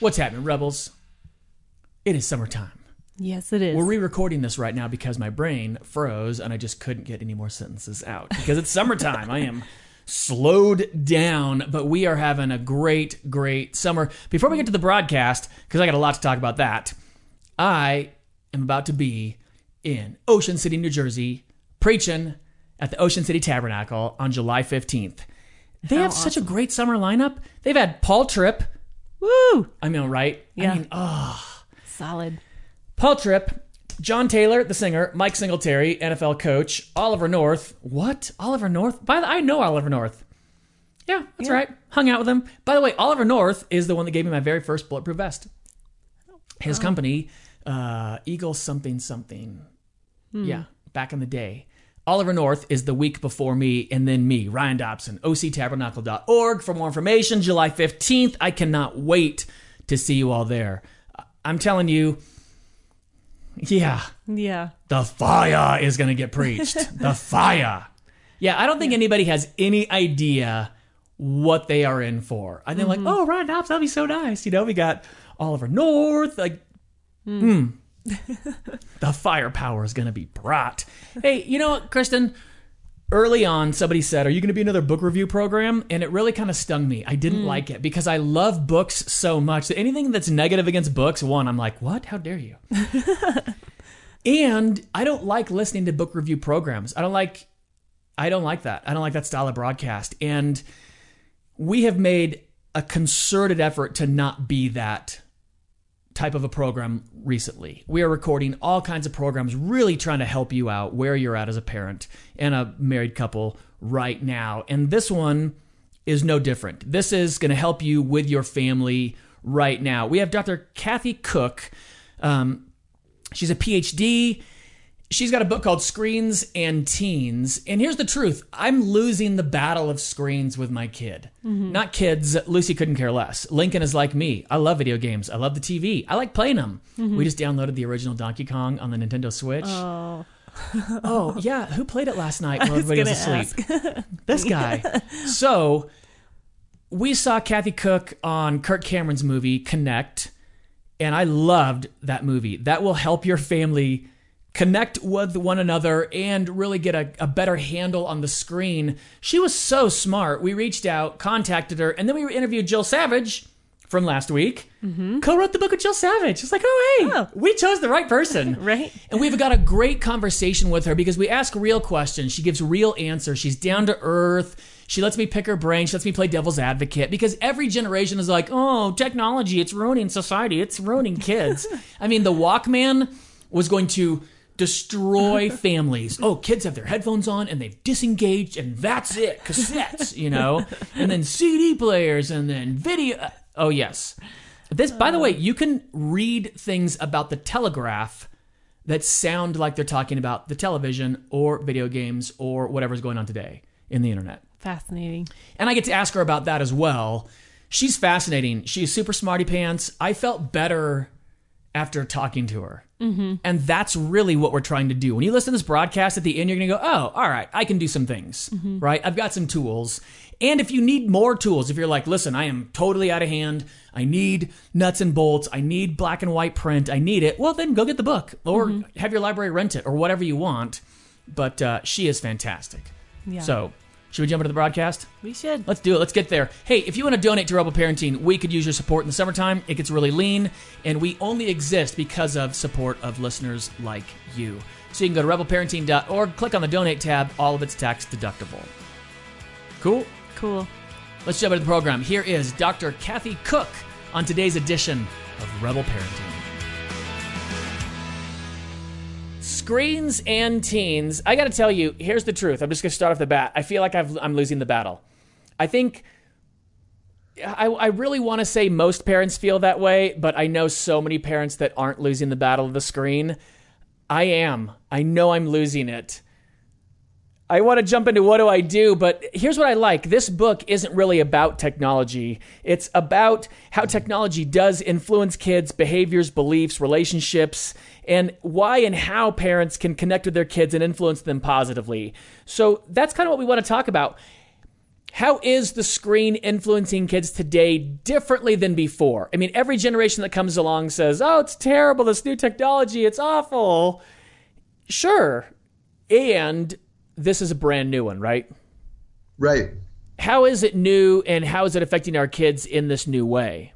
What's happening, Rebels? It is summertime. Yes, it is. We're re recording this right now because my brain froze and I just couldn't get any more sentences out. Because it's summertime. I am slowed down, but we are having a great, great summer. Before we get to the broadcast, because I got a lot to talk about that, I am about to be in Ocean City, New Jersey, preaching at the Ocean City Tabernacle on July 15th. They How have such a great summer lineup. They've had Paul Tripp. Woo! I mean, right? Yeah. I mean, oh, Solid. Paul Tripp, John Taylor, the singer, Mike Singletary, NFL coach, Oliver North. What? Oliver North? By the I know Oliver North. Yeah, that's Yeah. right. Hung out with him. By the way, Oliver North is the one that gave me my very first bulletproof vest. His company, uh, Eagle something something. Yeah, back in the day. Oliver North is the week before me, and then me, Ryan Dobson, octabernacle.org for more information. July 15th. I cannot wait to see you all there. Uh, I'm telling you, yeah, Yeah. the fire is going to get preached. the fire. Yeah, I don't think anybody has any idea what they are in for. And they're like, mm-hmm. oh, Ryan Dobbs, that'll be so nice. You know, we got Oliver North. Like, hmm. hmm. The firepower is going to be brought. Hey, you know what, Kristen? Early on, somebody said, Are you going to be another book review program? And it really kind of stung me. I didn't hmm. like it because I love books so much that anything that's negative against books, one, I'm like, What? How dare you? And I don't like listening to book review programs. I don't like I don't like that. I don't like that style of broadcast. And we have made a concerted effort to not be that type of a program recently. We are recording all kinds of programs really trying to help you out where you're at as a parent and a married couple right now. And this one is no different. This is going to help you with your family right now. We have Dr. Kathy Koch. Um, She's a PhD. She's got a book called Screens and Teens. And here's the truth I'm losing the battle of screens with my kid. Not kids. Lucy couldn't care less. Lincoln is like me. I love video games. I love the TV. I like playing them. We just downloaded the original Donkey Kong on the Nintendo Switch. Oh. Oh, yeah. Who played it last night while everybody was asleep? this guy. So we saw Kathy Koch on Kirk Cameron's movie Connect, and I loved that movie. That will help your family connect with one another and really get a, a better handle on the screen. She was so smart. We reached out, contacted her, and then we interviewed Jill Savage from last week. Mm-hmm. Co-wrote the book with Jill Savage. It's like, oh hey, Oh. we chose the right person. Right. And we've got a great conversation with her because we ask real questions. She gives real answers. She's down to earth. She lets me pick her brain. She lets me play devil's advocate because every generation is like, oh, technology, it's ruining society. It's ruining kids. I mean, the Walkman was going to destroy families. Oh, kids have their headphones on and they've disengaged and that's it. Cassettes, you know? And then CD players and then video. Uh, oh, yes. This, by the way, you can read things about the telegraph that sound like they're talking about the television or video games or whatever's going on today in the internet. Fascinating. And I get to ask her about that as well. She's fascinating. She's super smarty pants. I felt better after talking to her. Mm-hmm. And that's really what we're trying to do. When you listen to this broadcast at the end, you're going to go, oh, all right, I can do some things, right? I've got some tools. And if you need more tools, if you're like, listen, I am totally out of hand, I need nuts and bolts, I need black and white print, I need it, well, then go get the book or have your library rent it or whatever you want. But uh, she is fantastic. Yeah. So, should we jump into the broadcast? we should. Let's do it. Let's get there. Hey, if you want to donate to Rebel Parenting, we could use your support in the summertime. It gets really lean, and we only exist because of support of listeners like you. So you can go to rebelparenting.org, click on the donate tab. All of it's tax deductible. Cool. Cool. Let's jump into the program. Here is Dr. Kathy Koch on today's edition of Rebel Parenting. Screens and teens. I got to tell you, here's the truth. I'm just going to start off the bat. I feel like I've, I'm losing the battle. I think I, I really want to say most parents feel that way, but I know so many parents that aren't losing the battle of the screen. I am. I know I'm losing it. I want to jump into what do I do, but here's what I like. This book isn't really about technology. It's about how technology does influence kids' behaviors, beliefs, relationships, and why and how parents can connect with their kids and influence them positively. So that's kind of what we want to talk about. how is the screen influencing kids today differently than before? I mean, every generation that comes along says, "Oh, it's terrible. This new technology, it's awful." Sure, and this is a brand new one, right? Right. How is it new, and how is it affecting our kids in this new way?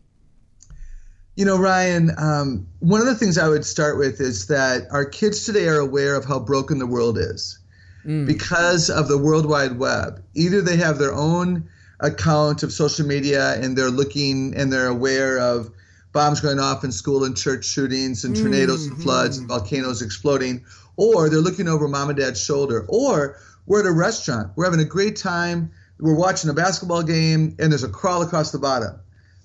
You know, Ryan, um, one of the things I would start with is that our kids today are aware of how broken the world is mm. because of the World Wide Web. Either they have their own account of social media and they're looking and they're aware of bombs going off in school and church shootings and tornadoes mm-hmm. and floods and volcanoes exploding, or they're looking over mom and dad's shoulder, or we're at a restaurant, we're having a great time, we're watching a basketball game, and there's a crawl across the bottom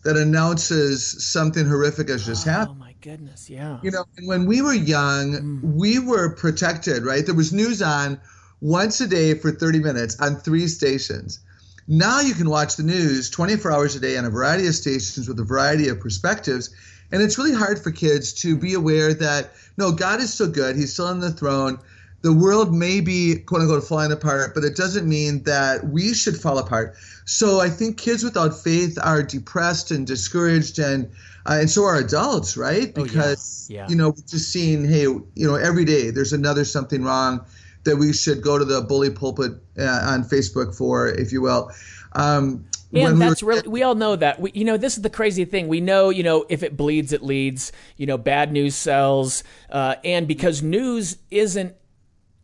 that announces something horrific has just oh, happened. Oh my goodness, yeah. You know, when we were young, mm. we were protected, right? There was news on once a day for 30 minutes on three stations. Now you can watch the news 24 hours a day on a variety of stations with a variety of perspectives. And it's really hard for kids to be aware that, no, God is still good. He's still on the throne. The world may be, quote unquote, falling apart, but it doesn't mean that we should fall apart. So I think kids without faith are depressed and discouraged, and uh, and so are adults, right? Because, oh, yeah. Yeah. you know, just seeing, hey, you know, every day there's another something wrong that we should go to the bully pulpit uh, on Facebook for, if you will. Um, and that's really, we all know that. We, you know, this is the crazy thing. We know, you know, if it bleeds, it leads. You know, bad news sells. Uh, and because news isn't,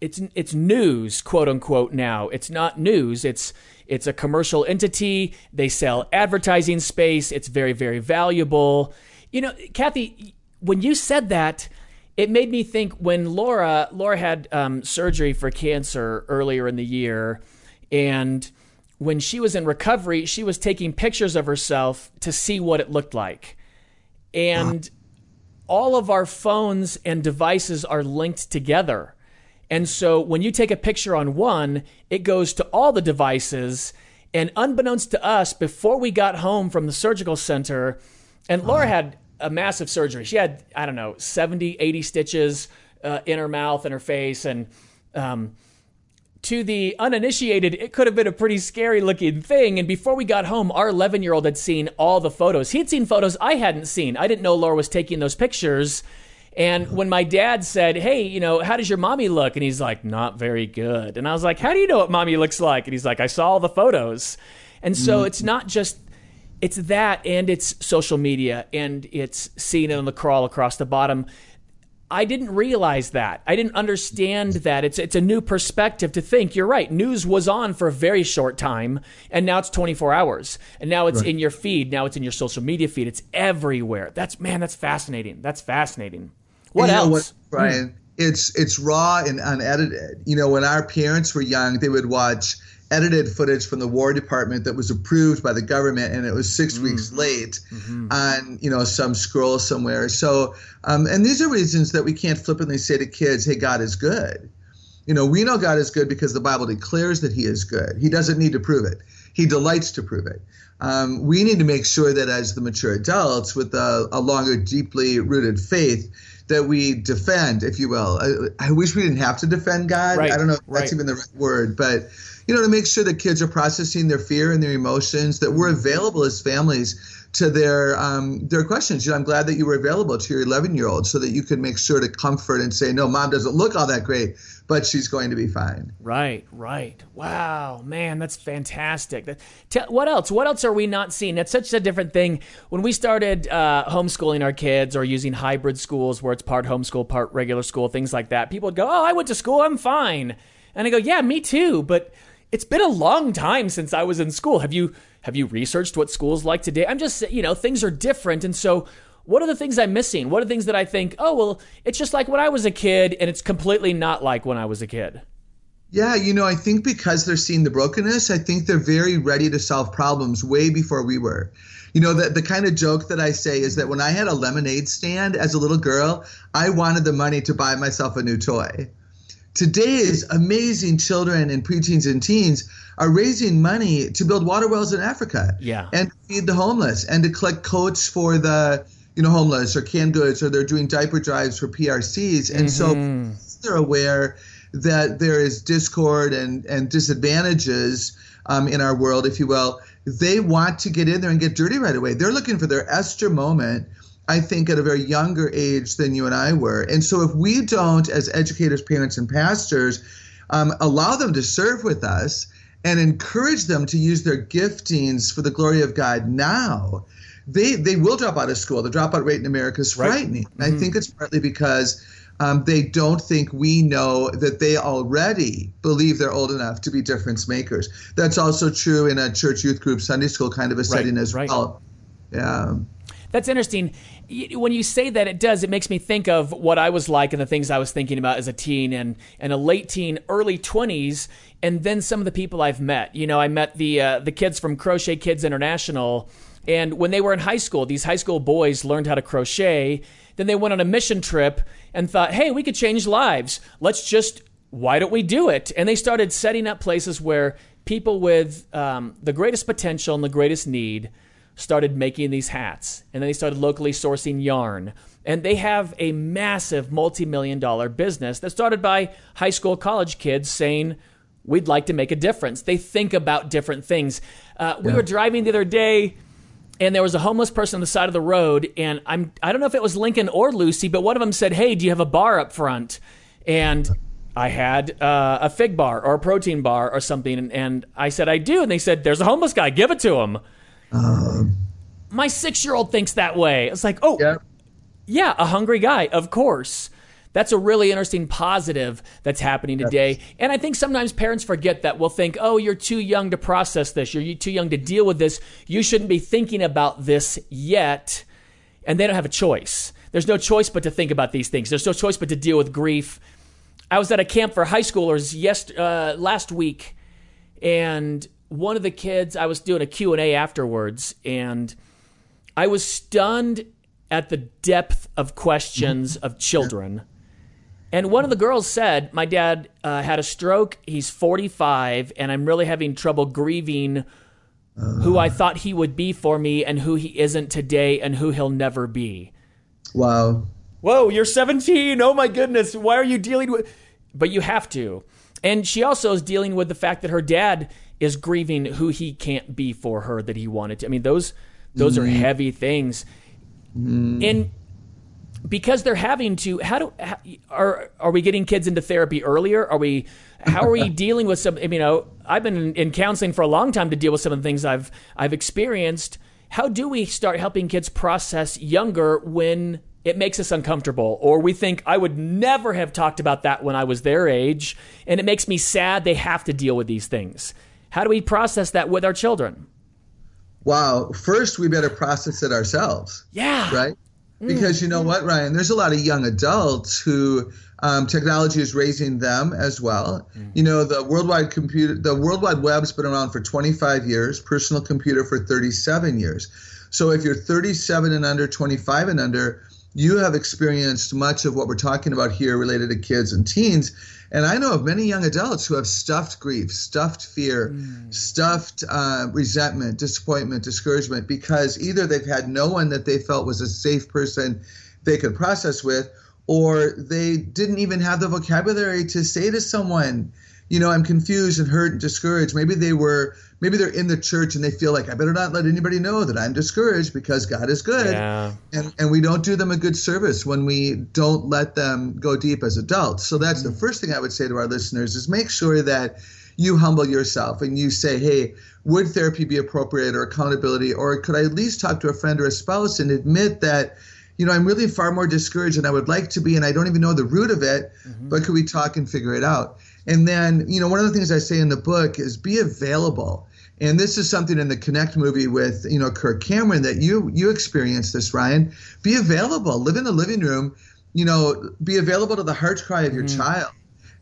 it's, it's news, quote unquote, now. It's not news. It's, it's a commercial entity. They sell advertising space. It's very, very valuable. You know, Kathy, when you said that, it made me think when Laura Laura had um, surgery for cancer earlier in the year, and when she was in recovery, she was taking pictures of herself to see what it looked like, and all of our phones and devices are linked together. And so when you take a picture on one, it goes to all the devices. And unbeknownst to us, before we got home from the surgical center, and Laura had a massive surgery. She had, I don't know, 70, 80 stitches uh, in her mouth and her face. And um, to the uninitiated, it could have been a pretty scary looking thing. And before we got home, our 11 year old had seen all the photos. He'd seen photos I hadn't seen. I didn't know Laura was taking those pictures. And when my dad said, Hey, you know, how does your mommy look? And he's like, Not very good. And I was like, How do you know what mommy looks like? And he's like, I saw all the photos. And so mm. it's not just it's that and it's social media and it's seeing it on the crawl across the bottom. I didn't realize that. I didn't understand that. It's it's a new perspective to think. You're right. News was on for a very short time, and now it's 24 hours, and now it's right. in your feed. Now it's in your social media feed. It's everywhere. That's man. That's fascinating. That's fascinating. What else, what, Brian? Hmm. It's it's raw and unedited. You know, when our parents were young, they would watch edited footage from the War Department that was approved by the government, and it was 6 mm weeks late mm-hmm. on you know some scroll somewhere. So, um, and these are reasons that we can't flippantly say to kids, "Hey, God is good." You know, we know God is good because the Bible declares that He is good. He doesn't need to prove it. He delights to prove it. Um, we need to make sure that as the mature adults with a, a longer, deeply rooted faith, that we defend, if you will. I, I, wish we didn't have to defend God. Right, I don't know if right. that's even the right word, but you know, to make sure that kids are processing their fear and their emotions, that we're available as families to their um, their questions. You know, I'm glad that you were available to your 11 year old so that you could make sure to comfort and say, no, mom doesn't look all that great, but she's going to be fine. Right, right. Wow, man, that's fantastic. That, what else? What else are we not seeing? That's such a different thing. When we started uh, homeschooling our kids or using hybrid schools where it's part homeschool, part regular school, things like that, people would go, oh, I went to school, I'm fine. And I go, yeah, me too, but it's been a long time since I was in school. Have you have you researched what school's like today? I'm just you know things are different, and so what are the things I'm missing? What are things that I think? Oh well, it's just like when I was a kid, and it's completely not like when I was a kid. Yeah, you know, I think because they're seeing the brokenness, I think they're very ready to solve problems way before we were. You know, the, the kind of joke that I say is that when I had a lemonade stand as a little girl, I wanted the money to buy myself a new toy today's amazing children and preteens and teens are raising money to build water wells in Africa. Yeah. And feed the homeless and to collect coats for the you know homeless or canned goods or they're doing diaper drives for PRCs. And mm-hmm. so they're aware that there is discord and, and disadvantages um, in our world, if you will, they want to get in there and get dirty right away. They're looking for their Esther moment. I think at a very younger age than you and I were. And so if we don't, as educators, parents, and pastors, um, allow them to serve with us and encourage them to use their giftings for the glory of God now, they they will drop out of school. The dropout rate in America is Right. frightening. Mm-hmm. I think it's partly because um, they don't think we know that they already believe they're old enough to be difference makers. That's also true in a church youth group, Sunday school kind of a setting as right. well. Yeah. That's interesting. When you say that, it does. It makes me think of what I was like and the things I was thinking about as a teen and, and a late teen, early twenties, and then some of the people I've met. You know, I met the uh, the kids from Crochet Kids International, and when they were in high school, these high school boys learned how to crochet. Then they went on a mission trip and thought, "Hey, we could change lives. Let's just why don't we do it?" And they started setting up places where people with um, the greatest potential and the greatest need started making these hats and then they started locally sourcing yarn. And they have a massive multi-million dollar business that started by high school college kids saying we'd like to make a difference. They think about different things. Uh, we were driving the other day and there was a homeless person on the side of the road and i'm i don't know if it was lincoln or lucy but one of them said hey do you have a bar up front? And I had uh, a fig bar or a protein bar or something, and, and I said I do, and they said there's a homeless guy, give it to him my six year old thinks that way. It's like, oh, Yeah. yeah, a hungry guy, of course. That's a really interesting positive that's happening today. And I think sometimes parents forget that. We'll think, oh, you're too young to process this. You're too young to deal with this. You shouldn't be thinking about this yet. And they don't have a choice. There's no choice but to think about these things. There's no choice but to deal with grief. I was at a camp for high schoolers yes, uh, last week, and one of the kids, I was doing a Q&A afterwards, and I was stunned at the depth of questions of children. And one of the girls said, My dad uh, had a stroke. He's 45, and I'm really having trouble grieving who I thought he would be for me and who he isn't today and who he'll never be. Wow. Whoa, you're 17. Oh my goodness. Why are you dealing with. But you have to. And she also is dealing with the fact that her dad is grieving who he can't be for her that he wanted to. I mean, those those are mm-hmm. heavy things. Mm-hmm. And because they're having to how do how, are are we getting kids into therapy earlier? Are we how are we dealing with some you oh, know i've been in, in counseling for a long time to deal with some of the things i've i've experienced. How do we start helping kids process younger when it makes us uncomfortable? Or we think i would never have talked about that when i was their age. And it makes me sad they have to deal with these things how do we process that with our children Wow. First, we better process it ourselves. yeah right? Because you know what, Ryan? There's a lot of young adults who um, technology is raising them as well. You know, the worldwide computer, the World Wide Web's been around for 25 years. Personal computer for 37 years. So if you're 37 and under, 25 and under, you have experienced much of what we're talking about here related to kids and teens. And I know of many young adults who have stuffed grief, stuffed fear, stuffed uh, resentment, disappointment, discouragement, because either they've had no one that they felt was a safe person they could process with, or they didn't even have the vocabulary to say to someone, you know, I'm confused and hurt and discouraged. Maybe they were, maybe they're in the church and they feel like I better not let anybody know that I'm discouraged because God is good. yeah And, and we don't do them a good service when we don't let them go deep as adults. So that's the mm. first thing I would say to our listeners is make sure that you humble yourself and you say, hey, would therapy be appropriate or accountability? Or could I at least talk to a friend or a spouse and admit that, you know, I'm really far more discouraged than I would like to be and I don't even know the root of it, mm-hmm. but could we talk and figure it out? And then, you know, one of the things I say in the book is be available. And this is something in the Connect movie with, you know, Kirk Cameron that you you experienced this, Ryan. Be available. Live in the living room. You know, be available to the heart cry of your mm-hmm. child.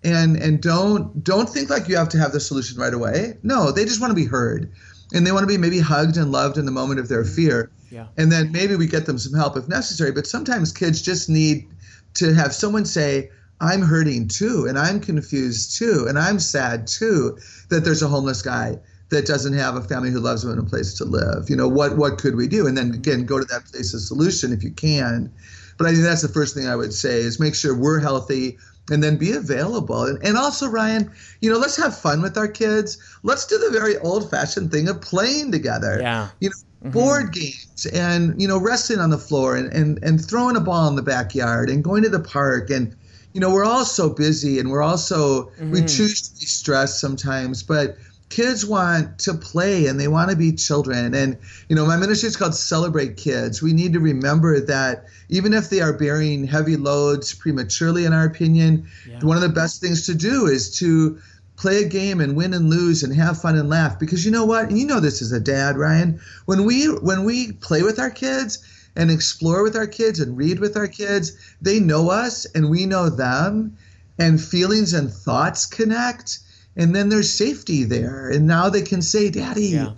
And and don't don't think like you have to have the solution right away. No, they just want to be heard. And they want to be maybe hugged and loved in the moment of their fear. Yeah. And then maybe we get them some help if necessary. But sometimes kids just need to have someone say, I'm hurting too, and I'm confused too, and I'm sad too that there's a homeless guy that doesn't have a family who loves him and a place to live. You know, what what could we do? And then again, go to that place of solution if you can. But I think that's the first thing I would say is make sure we're healthy and then be available. And, and also, Ryan, you know, let's have fun with our kids. Let's do the very old fashioned thing of playing together. Yeah. You know, mm-hmm. board games and, you know, wrestling on the floor and, and, and throwing a ball in the backyard and going to the park. And, you know, we're all so busy and we're also, we mm-hmm. choose to be stressed sometimes, but kids want to play and they want to be children. And, you know, my ministry is called Celebrate Kids. We need to remember that even if they are bearing heavy loads prematurely, in our opinion, one of the best things to do is to play a game and win and lose and have fun and laugh. Because you know what? And you know this as a dad ryan. When we when we play with our kids and explore with our kids and read with our kids they know us and we know them and feelings and thoughts connect and then there's safety there and now they can say daddy Yeah.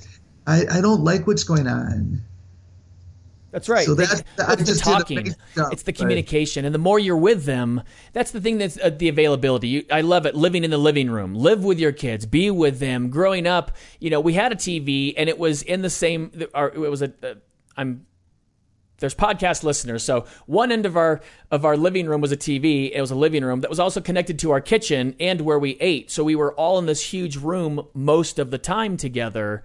I, I don't like what's going on That's right. So They- that's- I the just talking. job, It's the right. communication, and the more you're with them, that's the thing. That's uh, the availability. You, I love it. Living in the living room, live with your kids, be with them. Growing up, you know, we had a TV, and it was in the same. Or it was a. Uh, I'm there's podcast listeners. So one end of our of our living room was a TV. It was a living room that was also connected to our kitchen and where we ate. So we were all in this huge room most of the time together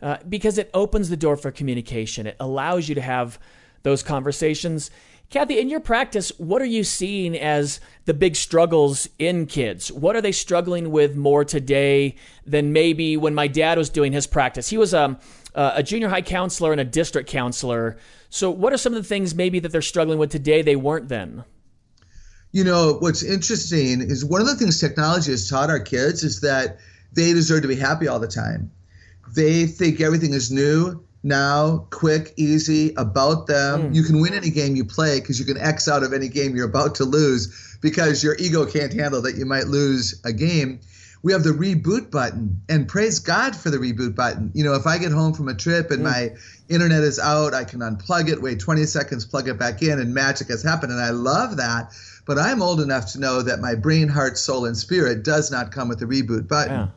uh, because it opens the door for communication. It allows you to have those conversations. Kathy, in your practice, what are you seeing as the big struggles in kids? What are they struggling with more today than maybe when my dad was doing his practice? He was um, uh, a junior high counselor and a district counselor. So, what are some of the things maybe that they're struggling with today they weren't then? You know, what's interesting is one of the things technology has taught our kids is that they deserve to be happy all the time. They think everything is new, now, quick, easy, about them. Hmm. You can win any game you play because you can X out of any game you're about to lose because your ego can't handle that you might lose a game. We have the reboot button, and praise God for the reboot button. You know, if I get home from a trip and hmm. my internet is out, I can unplug it, wait 20 seconds, plug it back in, and magic has happened. And I love that. But I'm old enough to know that my brain, heart, soul, and spirit does not come with the reboot button. Yeah.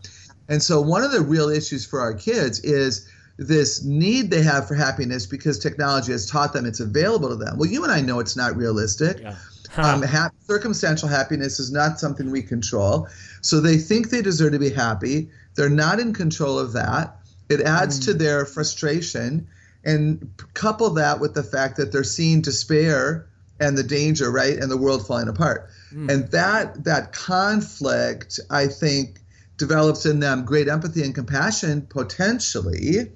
And so, one of the real issues for our kids is this need they have for happiness because technology has taught them it's available to them. Well, you and I know it's not realistic. Yeah. Um, ha- circumstantial happiness is not something we control. So they think they deserve to be happy. They're not in control of that. It adds to their frustration. And couple that with the fact that they're seeing despair and the danger, right? And the world falling apart. And that that conflict, I think, develops in them great empathy and compassion potentially,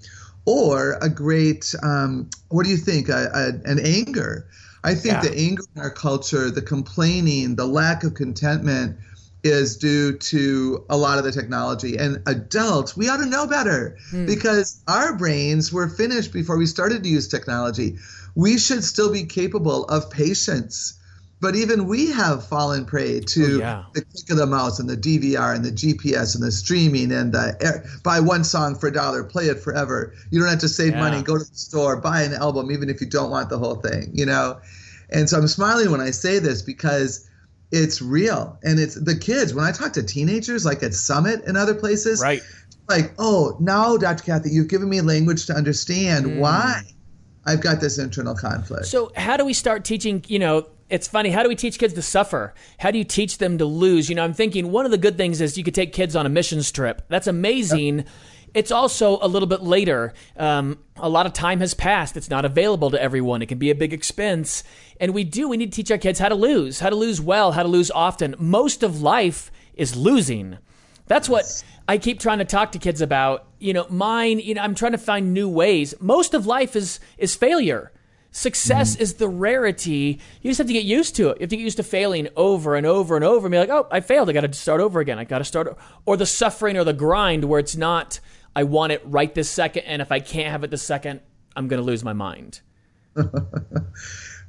or a great um, what do you think? A, a, an anger. I think Yeah. the anger in our culture, the complaining, the lack of contentment is due to a lot of the technology. And adults, we ought to know better because our brains were finished before we started to use technology. We should still be capable of patience. But even we have fallen prey to Oh, yeah. the click of the mouse and the DVR and the GPS and the streaming and the air, buy one song for a dollar, play it forever. You don't have to save Yeah. money, go to the store, buy an album, even if you don't want the whole thing, you know? And so I'm smiling when I say this because it's real. And it's the kids, when I talk to teenagers, like at Summit and other places, Right. like, oh, now, Dr. Kathy, you've given me language to understand mm. why I've got this internal conflict. So, how do we start teaching? You know, it's funny. How do we teach kids to suffer? How do you teach them to lose? You know, I'm thinking one of the good things is you could take kids on a missions trip. That's amazing. It's also a little bit later. Um, a lot of time has passed. It's not available to everyone. It can be a big expense. And we do, we need to teach our kids how to lose, how to lose well, how to lose often. Most of life is losing. That's what I keep trying to talk to kids about. You know, mine, you know, I'm trying to find new ways. Most of life is is failure. Success mm-hmm. is the rarity. You just have to get used to it. You have to get used to failing over and over and over and be like, oh, I failed. I got to start over again. I got to start. o-" Or the suffering or the grind where it's not, I want it right this second. And if I can't have it this second, I'm going to lose my mind.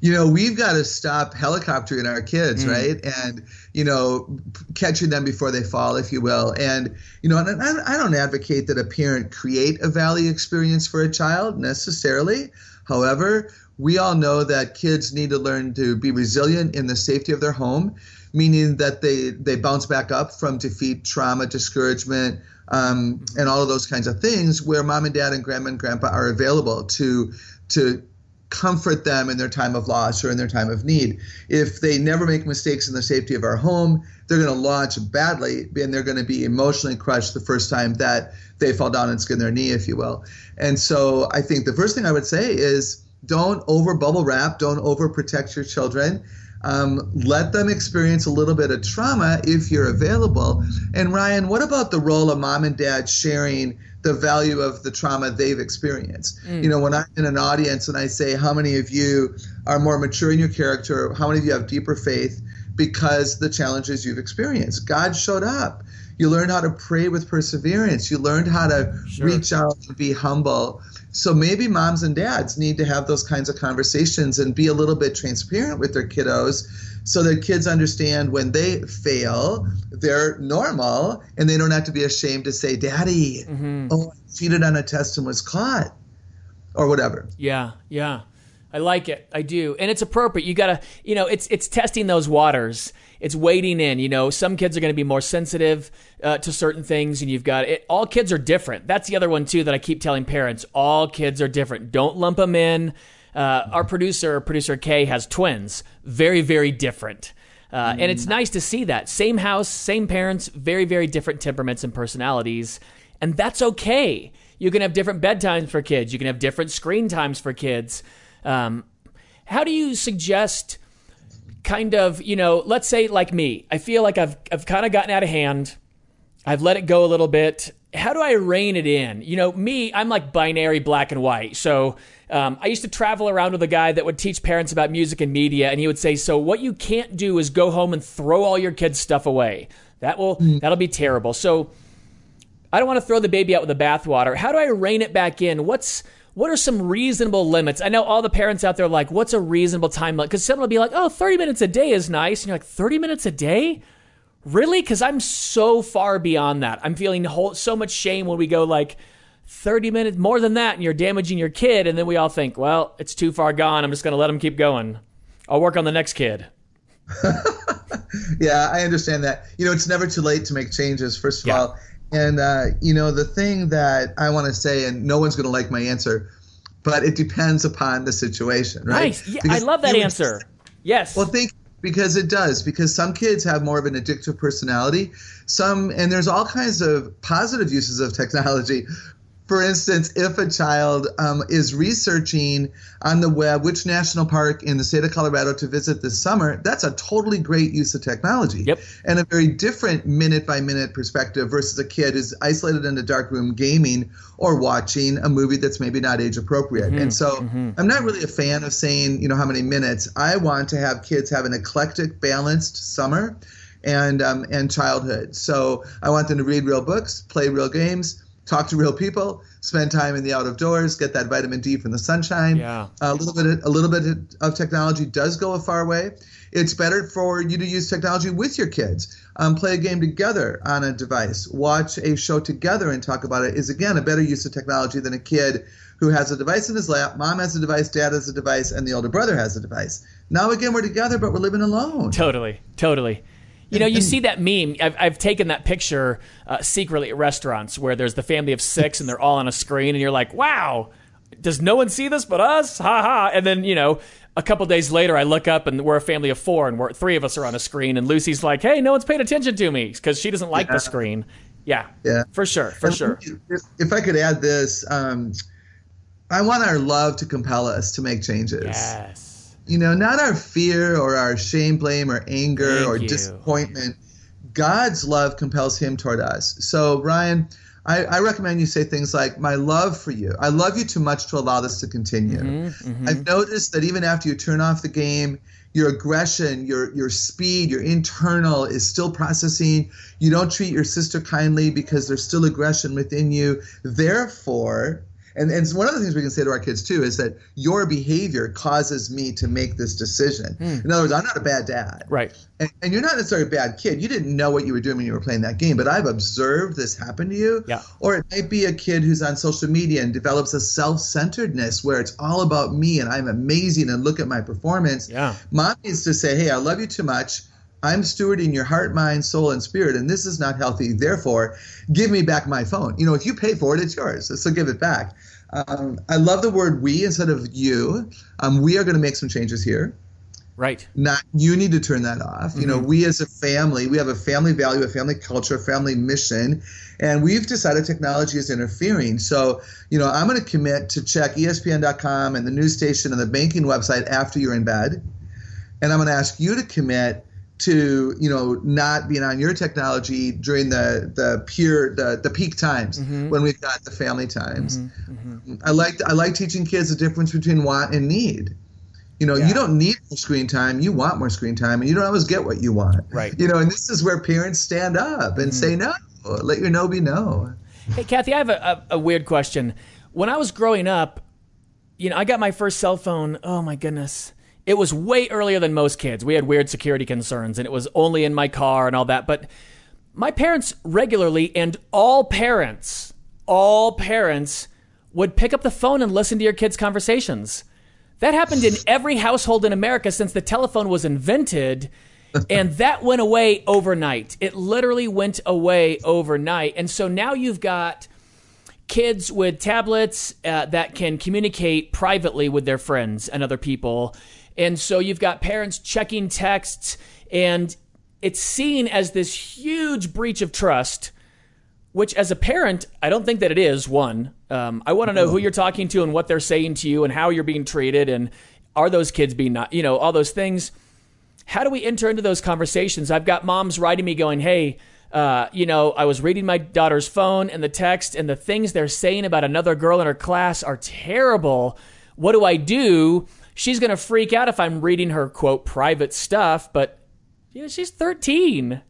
you know, we've got to stop helicoptering our kids, mm. right? And, you know, p- catching them before they fall, if you will. And, you know, and I, I don't advocate that a parent create a valley experience for a child necessarily. However, we all know that kids need to learn to be resilient in the safety of their home, meaning that they, they bounce back up from defeat, trauma, discouragement, um, and all of those kinds of things where mom and dad and grandma and grandpa are available to to comfort them in their time of loss or in their time of need. If they never make mistakes in the safety of our home, they're going to launch badly and they're going to be emotionally crushed the first time that they fall down and skin their knee, if you will. And so I think the first thing I would say is don't over bubble wrap, don't over protect your children. Um, let them experience a little bit of trauma if you're available. And Ryan, what about the role of mom and dad sharing the value of the trauma they've experienced? Mm. You know, when I'm in an audience and I say, How many of you are more mature in your character? How many of you have deeper faith because the challenges you've experienced? God showed up. You learned how to pray with perseverance. You learned how to sure. reach out and be humble. So maybe moms and dads need to have those kinds of conversations and be a little bit transparent with their kiddos so that kids understand when they fail, they're normal and they don't have to be ashamed to say, Daddy, mm-hmm. oh, I cheated on a test and was caught or whatever. Yeah, yeah. I like it. I do. And it's appropriate. You got to, you know, it's it's testing those waters. It's wading in, you know. Some kids are going to be more sensitive uh, to certain things and you've got it. All kids are different. That's the other one too that I keep telling parents. All kids are different. Don't lump them in. Uh, our producer, producer Kay, has twins. Very, very different. Uh, and it's nice to see that. Same house, same parents, very, very different temperaments and personalities. And that's okay. You can have different bedtimes for kids. You can have different screen times for kids. Um, how do you suggest kind of, you know, let's say like me, I feel like I've, I've kind of gotten out of hand. I've let it go a little bit. How do I rein it in? You know, me, I'm like binary black and white. So um, I used to travel around with a guy that would teach parents about music and media, and he would say, "So what you can't do is go home and throw all your kids' stuff away. That will mm. that'll be terrible." So I don't want to throw the baby out with the bathwater. How do I rein it back in? What's what are some reasonable limits? I know all the parents out there like, what's a reasonable time limit? Because someone will be like, oh, 30 minutes a day is nice. And you're like, 30 minutes a day? Really? Because I'm so far beyond that. I'm feeling whole, so much shame when we go like 30 minutes, more than that, and you're damaging your kid. And then we all think, well, it's too far gone. I'm just going to let him keep going. I'll work on the next kid. yeah, I understand that. You know, it's never too late to make changes, first of yeah. all. And uh, you know, the thing that I want to say, and no one's going to like my answer, but it depends upon the situation, right? Nice. Yeah, I love that answer. Yes. Well, think because it does because some kids have more of an addictive personality some and there's all kinds of positive uses of technology for instance, if a child um, is researching on the web which national park in the state of Colorado to visit this summer, that's a totally great use of technology. Yep. And a very different minute by minute perspective versus a kid who's isolated in a dark room gaming or watching a movie that's maybe not age appropriate. Mm-hmm. And so mm-hmm. I'm not really a fan of saying, you know, how many minutes. I want to have kids have an eclectic, balanced summer and um, and childhood. So I want them to read real books, play real games talk to real people, spend time in the out of doors, get that vitamin D from the sunshine. Yeah. A little bit, of, a little bit of technology does go a far way. It's better for you to use technology with your kids. Um, play a game together on a device. Watch a show together and talk about it. Is again a better use of technology than a kid who has a device in his lap. Mom has a device, dad has a device, and the older brother has a device. Now again, we're together, but we're living alone. Totally, totally. You know, you see that meme. I've, I've taken that picture uh, secretly at restaurants where there's the family of six and they're all on a screen, and you're like, wow, does no one see this but us? Ha ha. And then, you know, a couple days later, I look up and we're a family of four, and we're, three of us are on a screen, and Lucy's like, hey, no one's paying attention to me because she doesn't like yeah. the screen. Yeah. Yeah. For sure. For and sure. If, if, I could add this, um, I want our love to compel us to make changes. Yes you know, not our fear or our shame, blame, or anger Thank or you. disappointment. God's love compels him toward us. So, Ryan, I, I, recommend you say things like, My love for you. I love you too much to allow this to continue. Mm-hmm, mm-hmm. I've noticed that even after you turn off the game, your aggression, your your speed, your internal is still processing. You don't treat your sister kindly because there's still aggression within you. Therefore, and, and one of the things we can say to our kids too is that your behavior causes me to make this decision. Mm. In other words, I'm not a bad dad. Right. And, and, you're not necessarily a bad kid. You didn't know what you were doing when you were playing that game, but I've observed this happen to you. Yeah. Or it might be a kid who's on social media and develops a self centeredness where it's all about me and I'm amazing and look at my performance. Yeah. Mom needs to say, hey, I love you too much. I'm stewarding your heart, mind, soul, and spirit, and this is not healthy. Therefore, give me back my phone. You know, if you pay for it, it's yours. So give it back. Um, I love the word we instead of you. Um, we are going to make some changes here. Right. Not you need to turn that off. You know, we as a family, we have a family value, a family culture, a family mission, and we've decided technology is interfering. So, you know, I'm going to commit to check ESPN.com and the news station and the banking website after you're in bed, and I'm going to ask you to commit to you know not being on your technology during the the pure the, the peak times mm-hmm. when we've got the family times. Mm-hmm. Mm-hmm. I like I like teaching kids the difference between want and need. You know, Yeah. you don't need more screen time. You want more screen time, and you don't always get what you want. Right. You know, and this is where parents stand up and say no. Let your no be no. Hey, Kathy, I have a, a, a weird question. When I was growing up, you know, I got my first cell phone. Oh my goodness. It was way earlier than most kids. We had weird security concerns and it was only in my car and all that. But my parents regularly, and all parents, all parents would pick up the phone and listen to your kids' conversations. That happened in every household in America since the telephone was invented. and that went away overnight. It literally went away overnight. And so now you've got kids with tablets uh, that can communicate privately with their friends and other people. And so you've got parents checking texts, and it's seen as this huge breach of trust. Which, as a parent, I don't think that it is. One, um, I want to know who you're talking to and what they're saying to you and how you're being treated and are those kids being not, you know, all those things how do we enter into those conversations? I've got moms writing me going, hey, uh, you know, I was reading my daughter's phone and the text and the things they're saying about another girl in her class are terrible. What do I do? She's going to freak out if I'm reading her, quote, private stuff, but, you know, she's 13.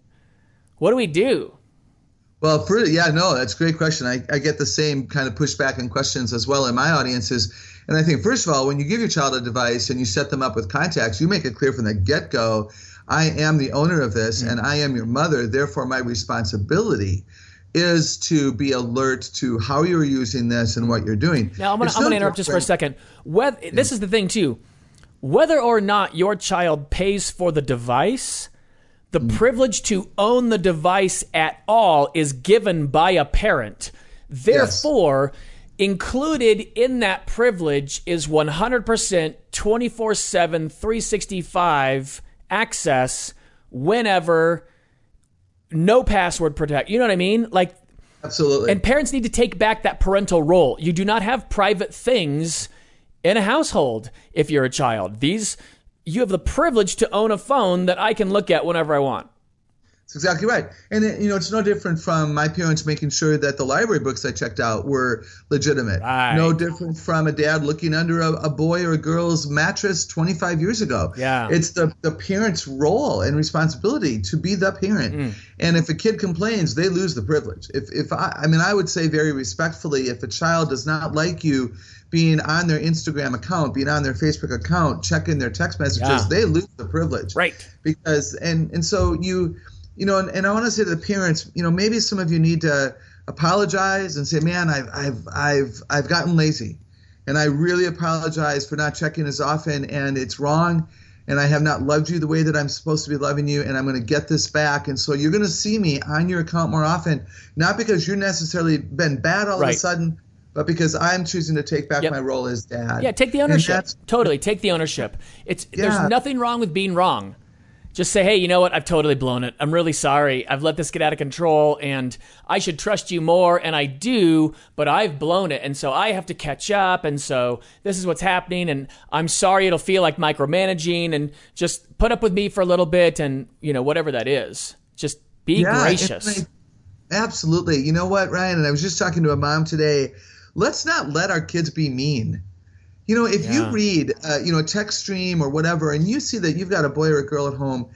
What do we do? Well, for yeah, no, that's a great question. I, I get the same kind of pushback and questions as well in my audiences. And I think, first of all, when you give your child a device and you set them up with contacts, you make it clear from the get go I am the owner of this mm. and I am your mother. Therefore, my responsibility is to be alert to how you're using this and what you're doing. Now, I'm going to interrupt just for a second. Whether, this is the thing, too. Whether or not your child pays for the device, the mm. privilege to own the device at all is given by a parent. Therefore, included in that privilege is 100% 24 7, 365 access whenever, no password protect. You know what I mean? Like, Absolutely. and parents need to take back that parental role. You do not have private things in a household if you're a child. These you have the privilege to own a phone that I can look at whenever I want. That's exactly right. And it, you know, it's no different from my parents making sure that the library books I checked out were legitimate. Right. No different from a dad looking under a, a boy or a girl's mattress 25 years ago. Yeah. It's the, the parent's role and responsibility to be the parent. Mm. And if a kid complains, they lose the privilege. If, if I, I mean, I would say very respectfully, if a child does not like you being on their Instagram account, being on their Facebook account, checking their text messages, Yeah. they lose the privilege Right. because and and so you you know and, and i want to say to the parents you know maybe some of you need to apologize and say man i've i've i've i've gotten lazy and i really apologize for not checking as often and it's wrong and i have not loved you the way that i'm supposed to be loving you and i'm going to get this back and so you're going to see me on your account more often not because you're necessarily been bad all of a sudden but because i'm choosing to take back Yep. my role as dad Yeah, take the ownership. Totally, take the ownership. It's Yeah. there's nothing wrong with being wrong. Just say, hey, you know what? I've totally blown it. I'm really sorry. I've let this get out of control, and I should trust you more, and I do, but I've blown it, and so I have to catch up, and so this is what's happening, and I'm sorry. It'll feel like micromanaging, and just put up with me for a little bit, and you know whatever that is. Just be Yeah, gracious. absolutely. You know what, Ryan? And I was just talking to a mom today. Let's not let our kids be mean. You know, if Yeah. you read, uh, you know, a text stream or whatever, and you see that you've got a boy or a girl at home,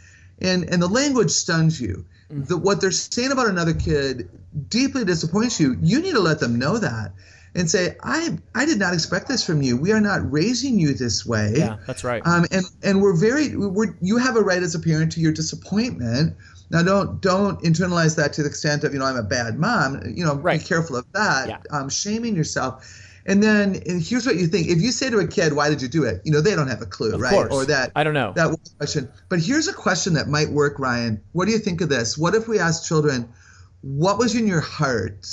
and and the language stuns you, Mm. the, what they're saying about another kid deeply disappoints you. You need to let them know that, and say, I I did not expect this from you. We are not raising you this way. yeah, that's right. Um, and and we're very we're you have a right as a parent to your disappointment. Now don't don't internalize that to the extent of you know I'm a bad mom. You know, Right. be careful of that. Yeah. Um, shaming yourself. And then and here's what you think: if you say to a kid, "Why did you do it?" You know they don't have a clue, Of right? course. Or that I don't know. that question. But here's a question that might work, Ryan. What do you think of this? What if we ask children, "What was in your heart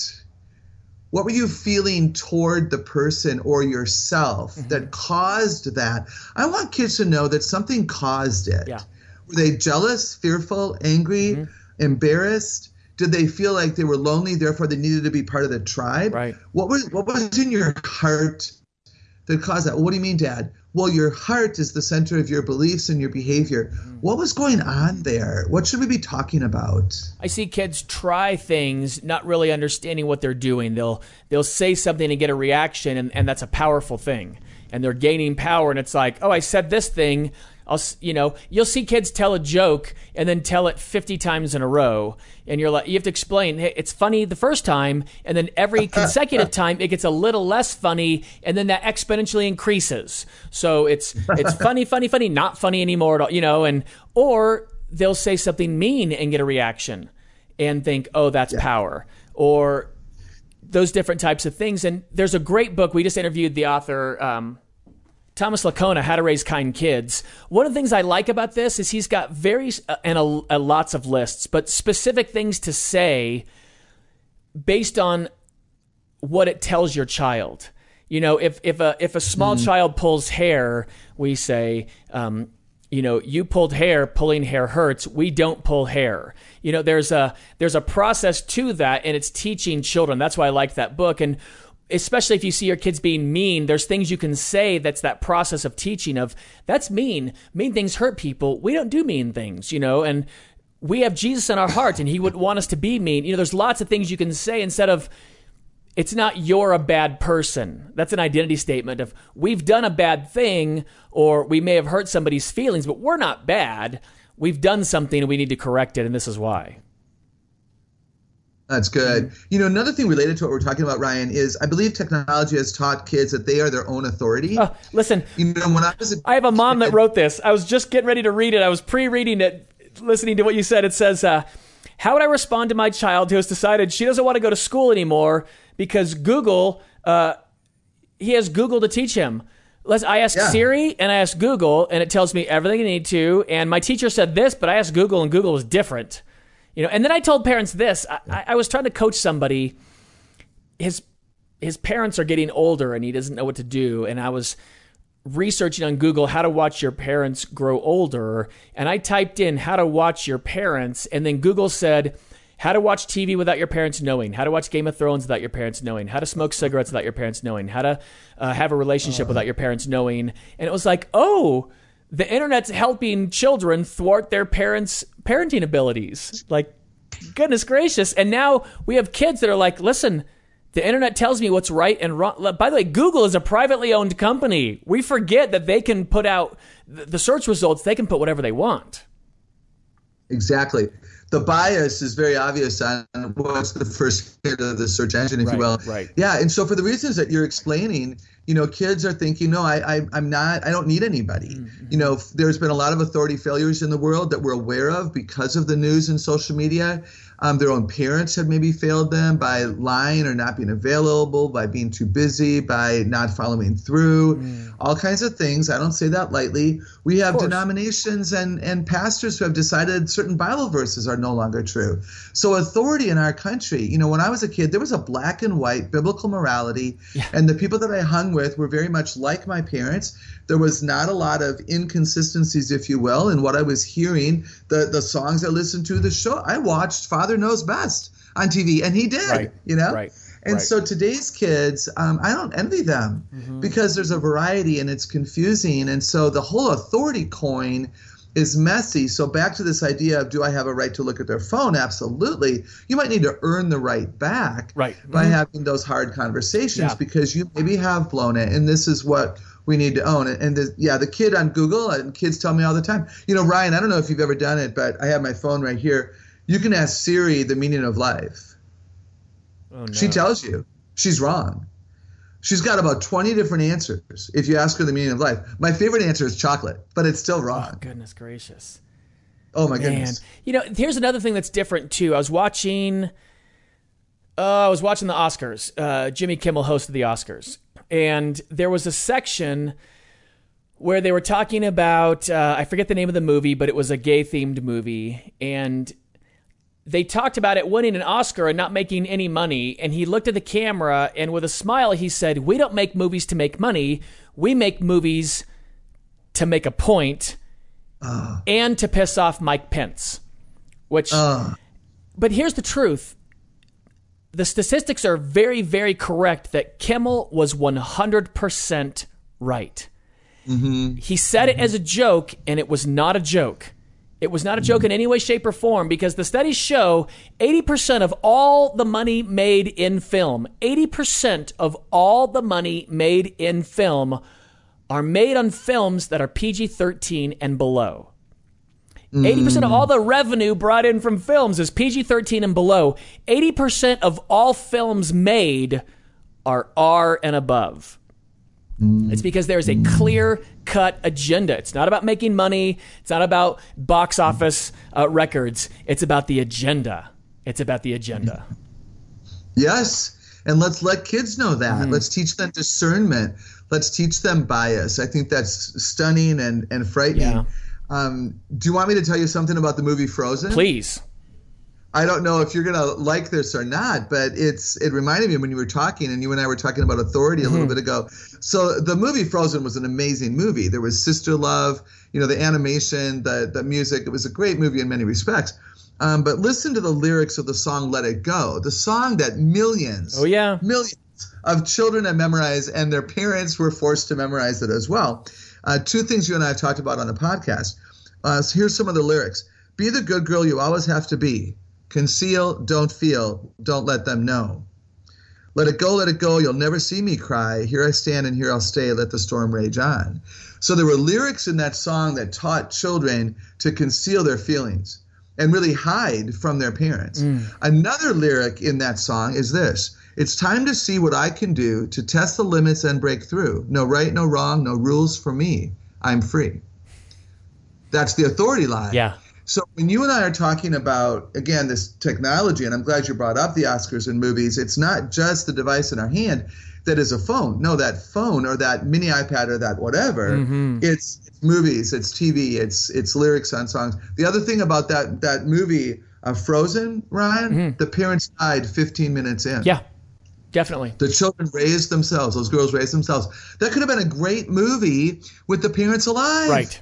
what were you feeling toward the person or yourself Mm-hmm. that caused that? I want kids to know that something caused it. Yeah. Were they jealous, fearful, angry, Mm-hmm. embarrassed? Did they feel like they were lonely, therefore they needed to be part of the tribe? Right. What was what was in your heart that caused that? Well, what do you mean, Dad? Well, your heart is the center of your beliefs and your behavior. Mm-hmm. What was going on there? What should we be talking about? I see kids try things not really understanding what they're doing. They'll they'll say something and get a reaction and, and that's a powerful thing. And they're gaining power and it's like, "Oh, I said this thing. I'll you know, you'll see kids tell a joke and then tell it 50 times in a row and you're like you have to explain, "Hey, it's funny the first time and then every consecutive time it gets a little less funny and then that exponentially increases." So it's it's funny, funny, funny, not funny anymore at all, you know, and or they'll say something mean and get a reaction and think, oh, that's power. Or those different types of things. And there's a great book. We just interviewed the author, um, Thomas Lickona, How to Raise Kind Kids. One of the things I like about this is he's got very, uh, and a, a lots of lists, but specific things to say based on what it tells your child. You know, if if a if a small child pulls hair, we say, um, you know, you pulled hair, pulling hair hurts. We don't pull hair. You know, there's a there's a process to that, and it's teaching children. That's why I like that book, and especially if you see your kids being mean, there's things you can say. That's that process of teaching. Of that's mean. Mean things hurt people. We don't do mean things. You know, and we have Jesus in our heart, and He would want us to be mean. You know, there's lots of things you can say instead of it's not you're a bad person. That's an identity statement of we've done a bad thing or we may have hurt somebody's feelings, but we're not bad. We've done something and we need to correct it, and this is why. That's good. You know, another thing related to what we're talking about, Ryan, is I believe technology has taught kids that they are their own authority. Uh, listen, you know, when I was a I have a mom that wrote this. I was just getting ready to read it. I was pre-reading it, listening to what you said. It says, uh, "How would I respond to my child who has decided she doesn't want to go to school anymore because Google, uh, he has Google to teach him." Let's. I ask Yeah. Siri and I ask Google, and it tells me everything I need to. And my teacher said this, but I asked Google, and Google was different. You know. And then I told parents this. I, I, was trying to coach somebody. His his parents are getting older, and he doesn't know what to do. And I was researching on Google how to watch your parents grow older, and I typed in how to watch your parents, and then Google said how to watch TV without your parents knowing, how to watch Game of Thrones without your parents knowing, how to smoke cigarettes without your parents knowing, how to uh, have a relationship without your parents knowing, and it was like, oh. The internet's helping children thwart their parents' parenting abilities. Like, goodness gracious. And now we have kids that are like, listen, the internet tells me what's right and wrong. By the way, Google is a privately owned company. We forget that they can put out the search results, they can put whatever they want. Exactly. The bias is very obvious on what's the first hit of the search engine, if Right, you will. right. Yeah, and so for the reasons that you're explaining, you know, kids are thinking, no, I, I I'm not, I don't need anybody. Mm-hmm. You know, there's been a lot of authority failures in the world that we're aware of because of the news and social media. Um, their own parents have maybe failed them by lying or not being available, by being too busy, by not following through, Mm. all kinds of things. I don't say that lightly. We have denominations and, and pastors who have decided certain Bible verses are no longer true. So, authority in our country, you know, when I was a kid, there was a black and white biblical morality, and the people that I hung with were very much like my parents. There was not a lot of inconsistencies, if you will, in what I was hearing, the, the songs I listened to, the show. I watched Father Knows Best on TV, and he did, Right, you know? right, And right. so today's kids, um, I don't envy them because there's a variety and it's confusing. And so the whole authority coin is messy. So back to this idea of do I have a right to look at their phone? Absolutely. You might need to earn the right back Right. by having those hard conversations Yeah. because you maybe have blown it. And this is what we need to own. It. And the, yeah, the kid on Google and kids tell me all the time, you know, Ryan, I don't know if you've ever done it, but I have my phone right here. You can ask Siri the meaning of life. Oh, no. She tells you she's wrong. She's got about 20 different answers if you ask her the meaning of life. My favorite answer is chocolate, but it's still Oh, wrong. goodness gracious. Oh my Man, goodness. you know, here's another thing that's different too. I was watching, uh, I was watching the Oscars. Uh, Jimmy Kimmel hosted the Oscars, and there was a section where they were talking about uh, I forget the name of the movie, but it was a gay themed movie, and they talked about it winning an Oscar and not making any money. And he looked at the camera and with a smile, he said, We don't make movies to make money. We make movies to make a point and to piss off Mike Pence. Which, but here's the truth the statistics are very, very correct that Kimmel was 100% right. Mm-hmm. He said it mm-hmm. as a joke, and it was not a joke. It was not a joke mm-hmm. in any way, shape, or form because the studies show 80% of all the money made in film, 80% of all the money made in film are made on films that are PG 13 and below. 80% of all the revenue brought in from films is PG 13 and below. 80% of all films made are R and above. It's because there's a clear cut agenda. It's not about making money. It's not about box office uh, records. It's about the agenda. It's about the agenda. Yes. And let's let kids know that. Mm-hmm. Let's teach them discernment. Let's teach them bias. I think that's stunning and, and frightening. Yeah. Um, do you want me to tell you something about the movie Frozen? Please. I don't know if you're gonna like this or not, but it's it reminded me when you were talking and you and I were talking about authority a little bit ago. So the movie Frozen was an amazing movie. There was sister love, you know, the animation, the the music. It was a great movie in many respects. Um, but listen to the lyrics of the song "Let It Go," the song that millions, Oh, yeah. millions of children have memorized, and their parents were forced to memorize it as well. Uh, two things you and I have talked about on the podcast. Uh, so here's some of the lyrics: "Be the good girl you always have to be. Conceal, don't feel, don't let them know. Let it go, let it go. You'll never see me cry. Here I stand, and here I'll stay. Let the storm rage on." So there were lyrics in that song that taught children to conceal their feelings and really hide from their parents. Another lyric in that song is this It's time to see what I can do to test the limits and break through. No right, no wrong, no rules for me. I'm free. That's the authority line. Yeah. So when you and I are talking about again this technology, and I'm glad you brought up the Oscars and movies, it's not just the device in our hand that is a phone. No, that phone or that mini iPad or that whatever, it's, it's movies, it's TV, it's it's lyrics on songs. The other thing about that that movie, uh, Frozen, Ryan, the parents died 15 minutes in. Yeah. Definitely. The children raised themselves. Those girls raised themselves. That could have been a great movie with the parents alive. Right.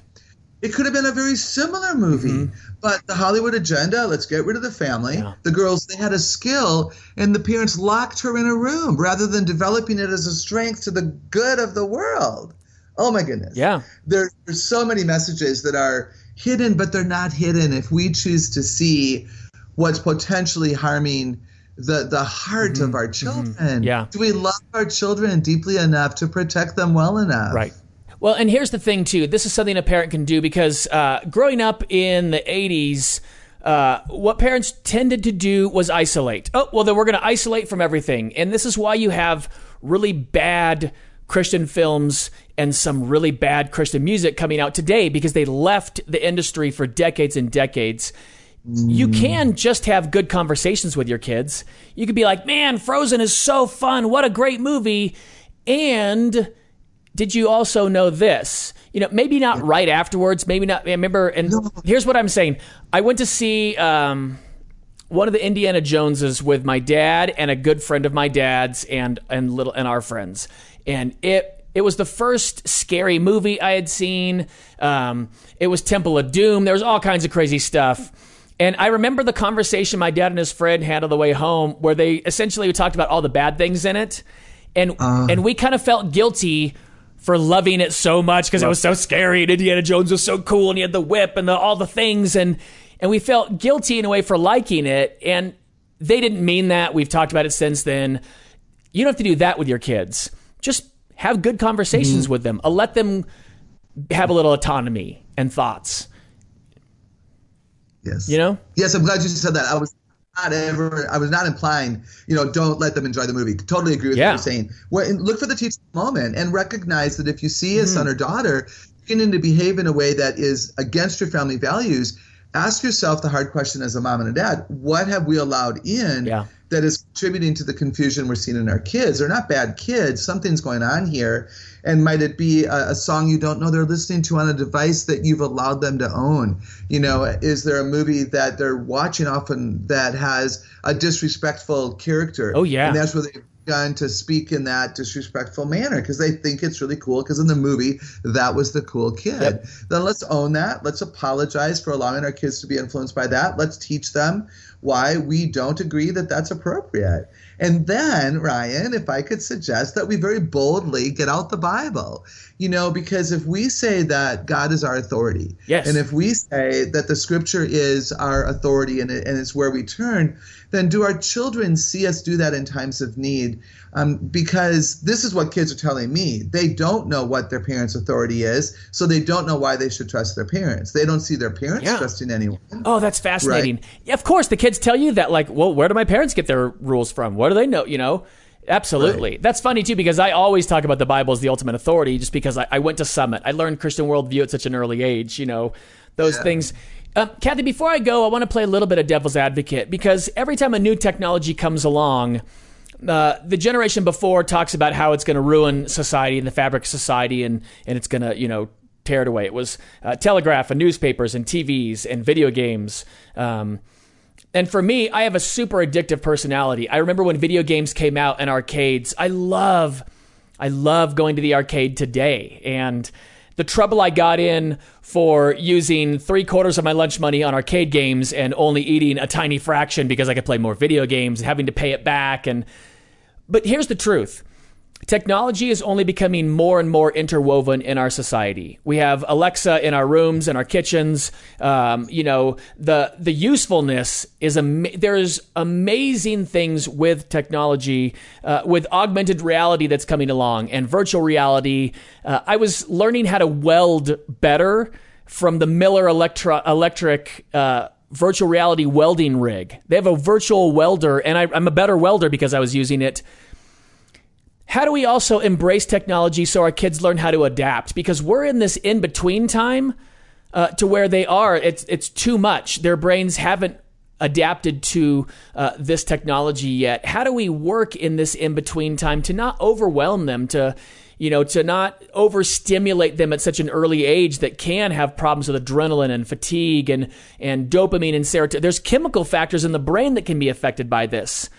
It could have been a very similar movie, mm-hmm. but the Hollywood agenda, let's get rid of the family. Yeah. The girls, they had a skill, and the parents locked her in a room rather than developing it as a strength to the good of the world. Oh my goodness. Yeah. There, there's so many messages that are hidden, but they're not hidden if we choose to see what's potentially harming the, the heart of our children. Mm-hmm. Yeah. Do we love our children deeply enough to protect them well enough? Right. Well, and here's the thing too. This is something a parent can do because uh, growing up in the '80s, uh, what parents tended to do was isolate. Oh, well, then we're going to isolate from everything, and this is why you have really bad Christian films and some really bad Christian music coming out today because they left the industry for decades and decades. You can just have good conversations with your kids. You could be like, "Man, Frozen is so fun. What a great movie." And did you also know this? You know, maybe not right afterwards, maybe not. I remember, and here's what I'm saying. I went to see um, one of the Indiana Joneses with my dad and a good friend of my dad's and and little and our friends, and it it was the first scary movie I had seen. Um, it was Temple of Doom. There was all kinds of crazy stuff. And I remember the conversation my dad and his friend had on the way home, where they essentially talked about all the bad things in it, and and we kind of felt guilty for loving it so much because it was so scary and Indiana Jones was so cool and he had the whip and the, all the things and and we felt guilty in a way for liking it and they didn't mean that. We've talked about it since then. You don't have to do that with your kids. Just have good conversations with them. Uh, let them have a little autonomy and thoughts. Yes. You know? Yes, I'm glad you said that. I was not ever. I was not implying. You know, don't let them enjoy the movie. Totally agree with Yeah. what you're saying. Well, and look for the teachable moment and recognize that if you see a son hmm. or daughter beginning to behave in a way that is against your family values, ask yourself the hard question as a mom and a dad what have we allowed in Yeah. that is contributing to the confusion we're seeing in our kids? They're not bad kids. Something's going on here. And might it be a, a song you don't know they're listening to on a device that you've allowed them to own? You know is there a movie that they're watching often that has a disrespectful character? Oh, yeah. and that's where they've begun to speak in that disrespectful manner because they think it's really cool because in the movie that was the cool kid. Yep. then let's own that. Let's apologize for allowing our kids to be influenced by that. Let's teach them why we don't agree that that's appropriate. And then ryan if i could suggest that we very boldly get out the bible. You know because if we say that god is our authority Yes. and if we say that the scripture is our authority and, it, and it's where we turn then do our children see us do that in times of need um, because this is what kids are telling me they don't know what their parents authority is so they don't know why they should trust their parents they don't see their parents Yeah. trusting anyone Oh, that's fascinating. Yeah, of course, the kids tell you that, like, well, where do my parents get their rules from? What do they know? You know, absolutely. That's funny too because I always talk about the Bible as the ultimate authority, just because I, I went to Summit. I learned Christian worldview at such an early age. You know, those things. Um, Kathy, before I go, I want to play a little bit of devil's advocate because every time a new technology comes along, uh, the generation before talks about how it's going to ruin society and the fabric of society and, and it's going to, you know, tear it away. It was uh, telegraph and newspapers and TVs and video games. Um, and for me, I have a super addictive personality. I remember when video games came out in arcades. I love, I love going to the arcade today. And the trouble I got in for using three quarters of my lunch money on arcade games and only eating a tiny fraction because I could play more video games and having to pay it back. And but here's the truth. Technology is only becoming more and more interwoven in our society. We have Alexa in our rooms and our kitchens. Um, you know, the the usefulness is am- there's amazing things with technology, uh, with augmented reality that's coming along and virtual reality. Uh, I was learning how to weld better from the Miller Electra- Electric. Uh, virtual reality welding rig. They have a virtual welder, and I, I'm a better welder because I was using it how do we also embrace technology so our kids learn how to adapt? Because we're in this in between time uh, to where they are. It's it's too much. Their brains haven't adapted to uh, this technology yet. How do we work in this in between time to not overwhelm them? To you know, to not overstimulate them at such an early age that can have problems with adrenaline and fatigue and and dopamine and serotonin. There's chemical factors in the brain that can be affected by this.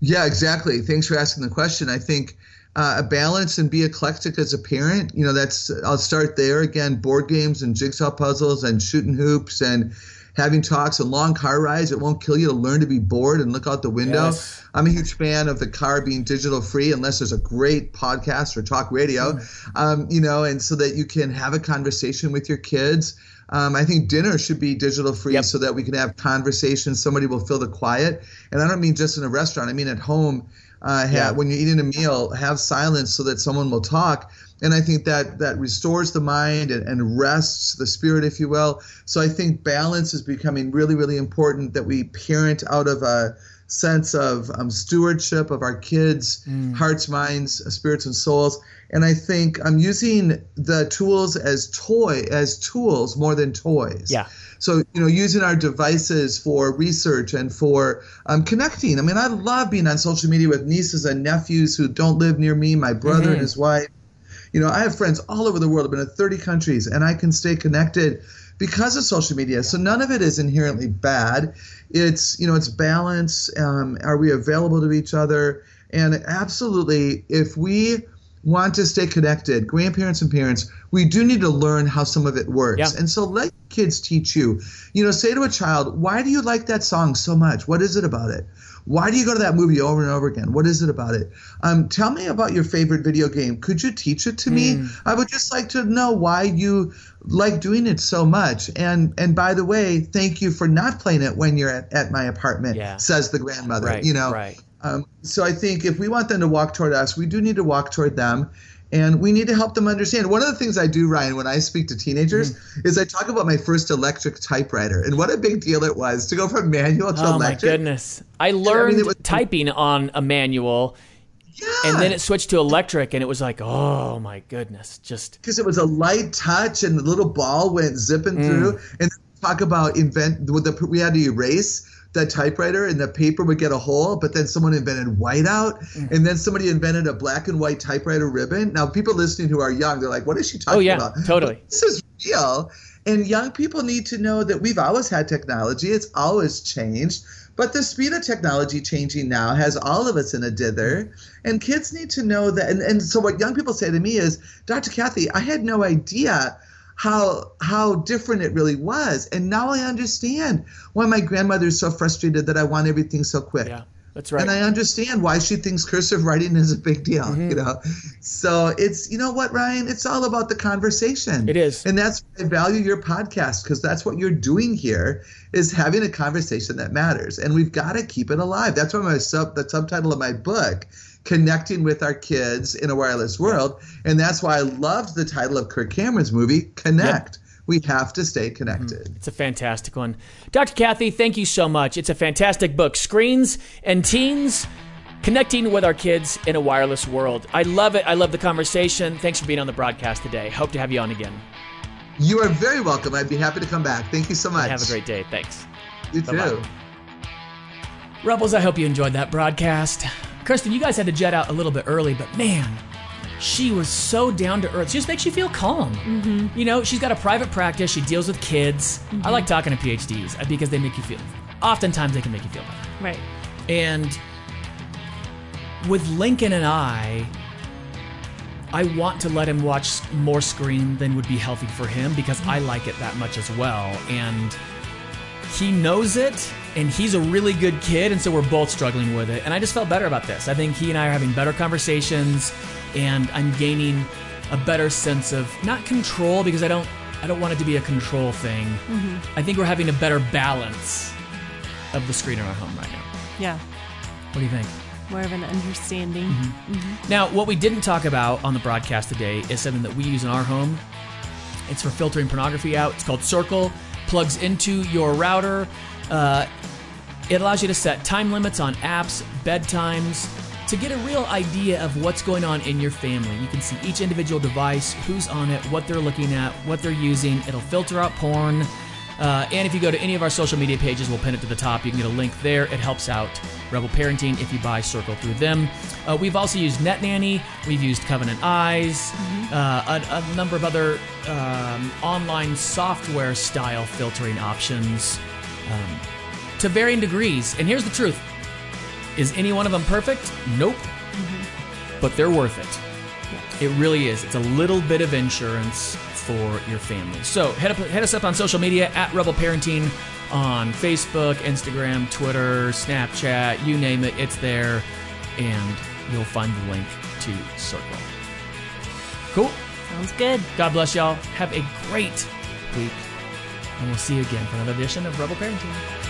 Yeah, exactly. Thanks for asking the question. I think uh, a balance and be eclectic as a parent. You know, that's I'll start there again. Board games and jigsaw puzzles and shooting hoops and having talks and long car rides. It won't kill you to learn to be bored and look out the window. Yes. I'm a huge fan of the car being digital free, unless there's a great podcast or talk radio. Um, you know, and so that you can have a conversation with your kids. Um, I think dinner should be digital free Yep. so that we can have conversations. Somebody will fill the quiet, and I don't mean just in a restaurant. I mean at home. Uh, Yeah. When you're eating a meal, have silence so that someone will talk, and I think that that restores the mind and, and rests the spirit, if you will. So I think balance is becoming really, really important. That we parent out of a sense of um, stewardship of our kids' Mm. hearts, minds, spirits, and souls. And I think I'm using the tools as toy as tools more than toys. Yeah. So you know, using our devices for research and for um, connecting. I mean, I love being on social media with nieces and nephews who don't live near me. My brother and his wife. You know, I have friends all over the world. I've been in 30 countries, and I can stay connected because of social media. So none of it is inherently bad. It's you know, it's balance. Um, are we available to each other? And absolutely, if we want to stay connected, grandparents and parents, we do need to learn how some of it works. Yeah. And so let kids teach you. You know, say to a child, why do you like that song so much? What is it about it? Why do you go to that movie over and over again? What is it about it? Um, tell me about your favorite video game. Could you teach it to me? I would just like to know why you like doing it so much. And and by the way, thank you for not playing it when you're at, at my apartment, Yeah. says the grandmother. Right, you know, right. Um, so I think if we want them to walk toward us, we do need to walk toward them. And we need to help them understand. One of the things I do, Ryan, when I speak to teenagers, Mm-hmm. is I talk about my first electric typewriter and what a big deal it was to go from manual to electric. Oh my goodness! I learned it was- typing on a manual. Yeah. And then it switched to electric, and it was like, oh my goodness, just because it was a light touch and the little ball went zipping Mm. through. And talk about invent with the we had to erase the typewriter and the paper would get a hole, but then someone invented whiteout, Mm. and then somebody invented a black and white typewriter ribbon. Now people listening who are young, they're like, "What is she talking about? oh yeah, about?" totally. This is real. And young people need to know that we've always had technology. It's always changed. But the speed of technology changing now has all of us in a dither. And kids need to know that. And, and so what young people say to me is, Dr. Kathy, I had no idea how how different it really was. And now I understand why my grandmother is so frustrated that I want everything so quick. Yeah, that's right. And I understand why she thinks cursive writing is a big deal, Mm-hmm. you know. So it's you know what, Ryan, it's all about the conversation. It is. And that's why I value your podcast because that's what you're doing here is having a conversation that matters. And we've got to keep it alive. That's why my sub the subtitle of my book connecting with our kids in a wireless world and that's why I loved the title of Kirk Cameron's movie Connect. We have to stay connected. Hmm. It's a fantastic one. Dr. Kathy, thank you so much. It's a fantastic book. Screens and Teens Connecting with Our Kids in a Wireless World. I love it. I love the conversation. Thanks for being on the broadcast today. Hope to have you on again. You are very welcome. I'd be happy to come back. Thank you so much. Have a great day. Thanks. You too. Bye-bye. Rebels, I hope you enjoyed that broadcast. Kirsten, you guys had to jet out a little bit early, but man, she was so down to earth. She just makes you feel calm. Mm-hmm. You know, she's got a private practice. She deals with kids. I like talking to PhDs uh, because they make you feel. Oftentimes, they can make you feel better. Right. And with Lincoln and I, I want to let him watch more screen than would be healthy for him because I like it that much as well. And he knows it, and he's a really good kid, and so we're both struggling with it. And I just felt better about this. I think he and I are having better conversations, and I'm gaining a better sense of not control because I don't I don't want it to be a control thing. I think we're having a better balance of the screen in our home right now. Yeah. What do you think? More of an understanding. Mm-hmm. Now, what we didn't talk about on the broadcast today is something that we use in our home. It's for filtering pornography out. It's called Circle. Plugs into your router. Uh, it allows you to set time limits on apps, bedtimes, to get a real idea of what's going on in your family. You can see each individual device, who's on it, what they're looking at, what they're using. It'll filter out porn. Uh, and if you go to any of our social media pages, we'll pin it to the top. You can get a link there. It helps out Rebel Parenting if you buy Circle through them. Uh, we've also used NetNanny. We've used Covenant Eyes, uh, a, a number of other um, online software style filtering options um, to varying degrees. And here's the truth Is any one of them perfect? Nope. But they're worth it. It really is. It's a little bit of insurance for your family. So head up, head us up on social media at Rebel Parenting on Facebook, Instagram, Twitter, Snapchat, you name it. It's there, and you'll find the link to Circle. Cool. Sounds good. God bless y'all. Have a great week, and we'll see you again for another edition of Rebel Parenting.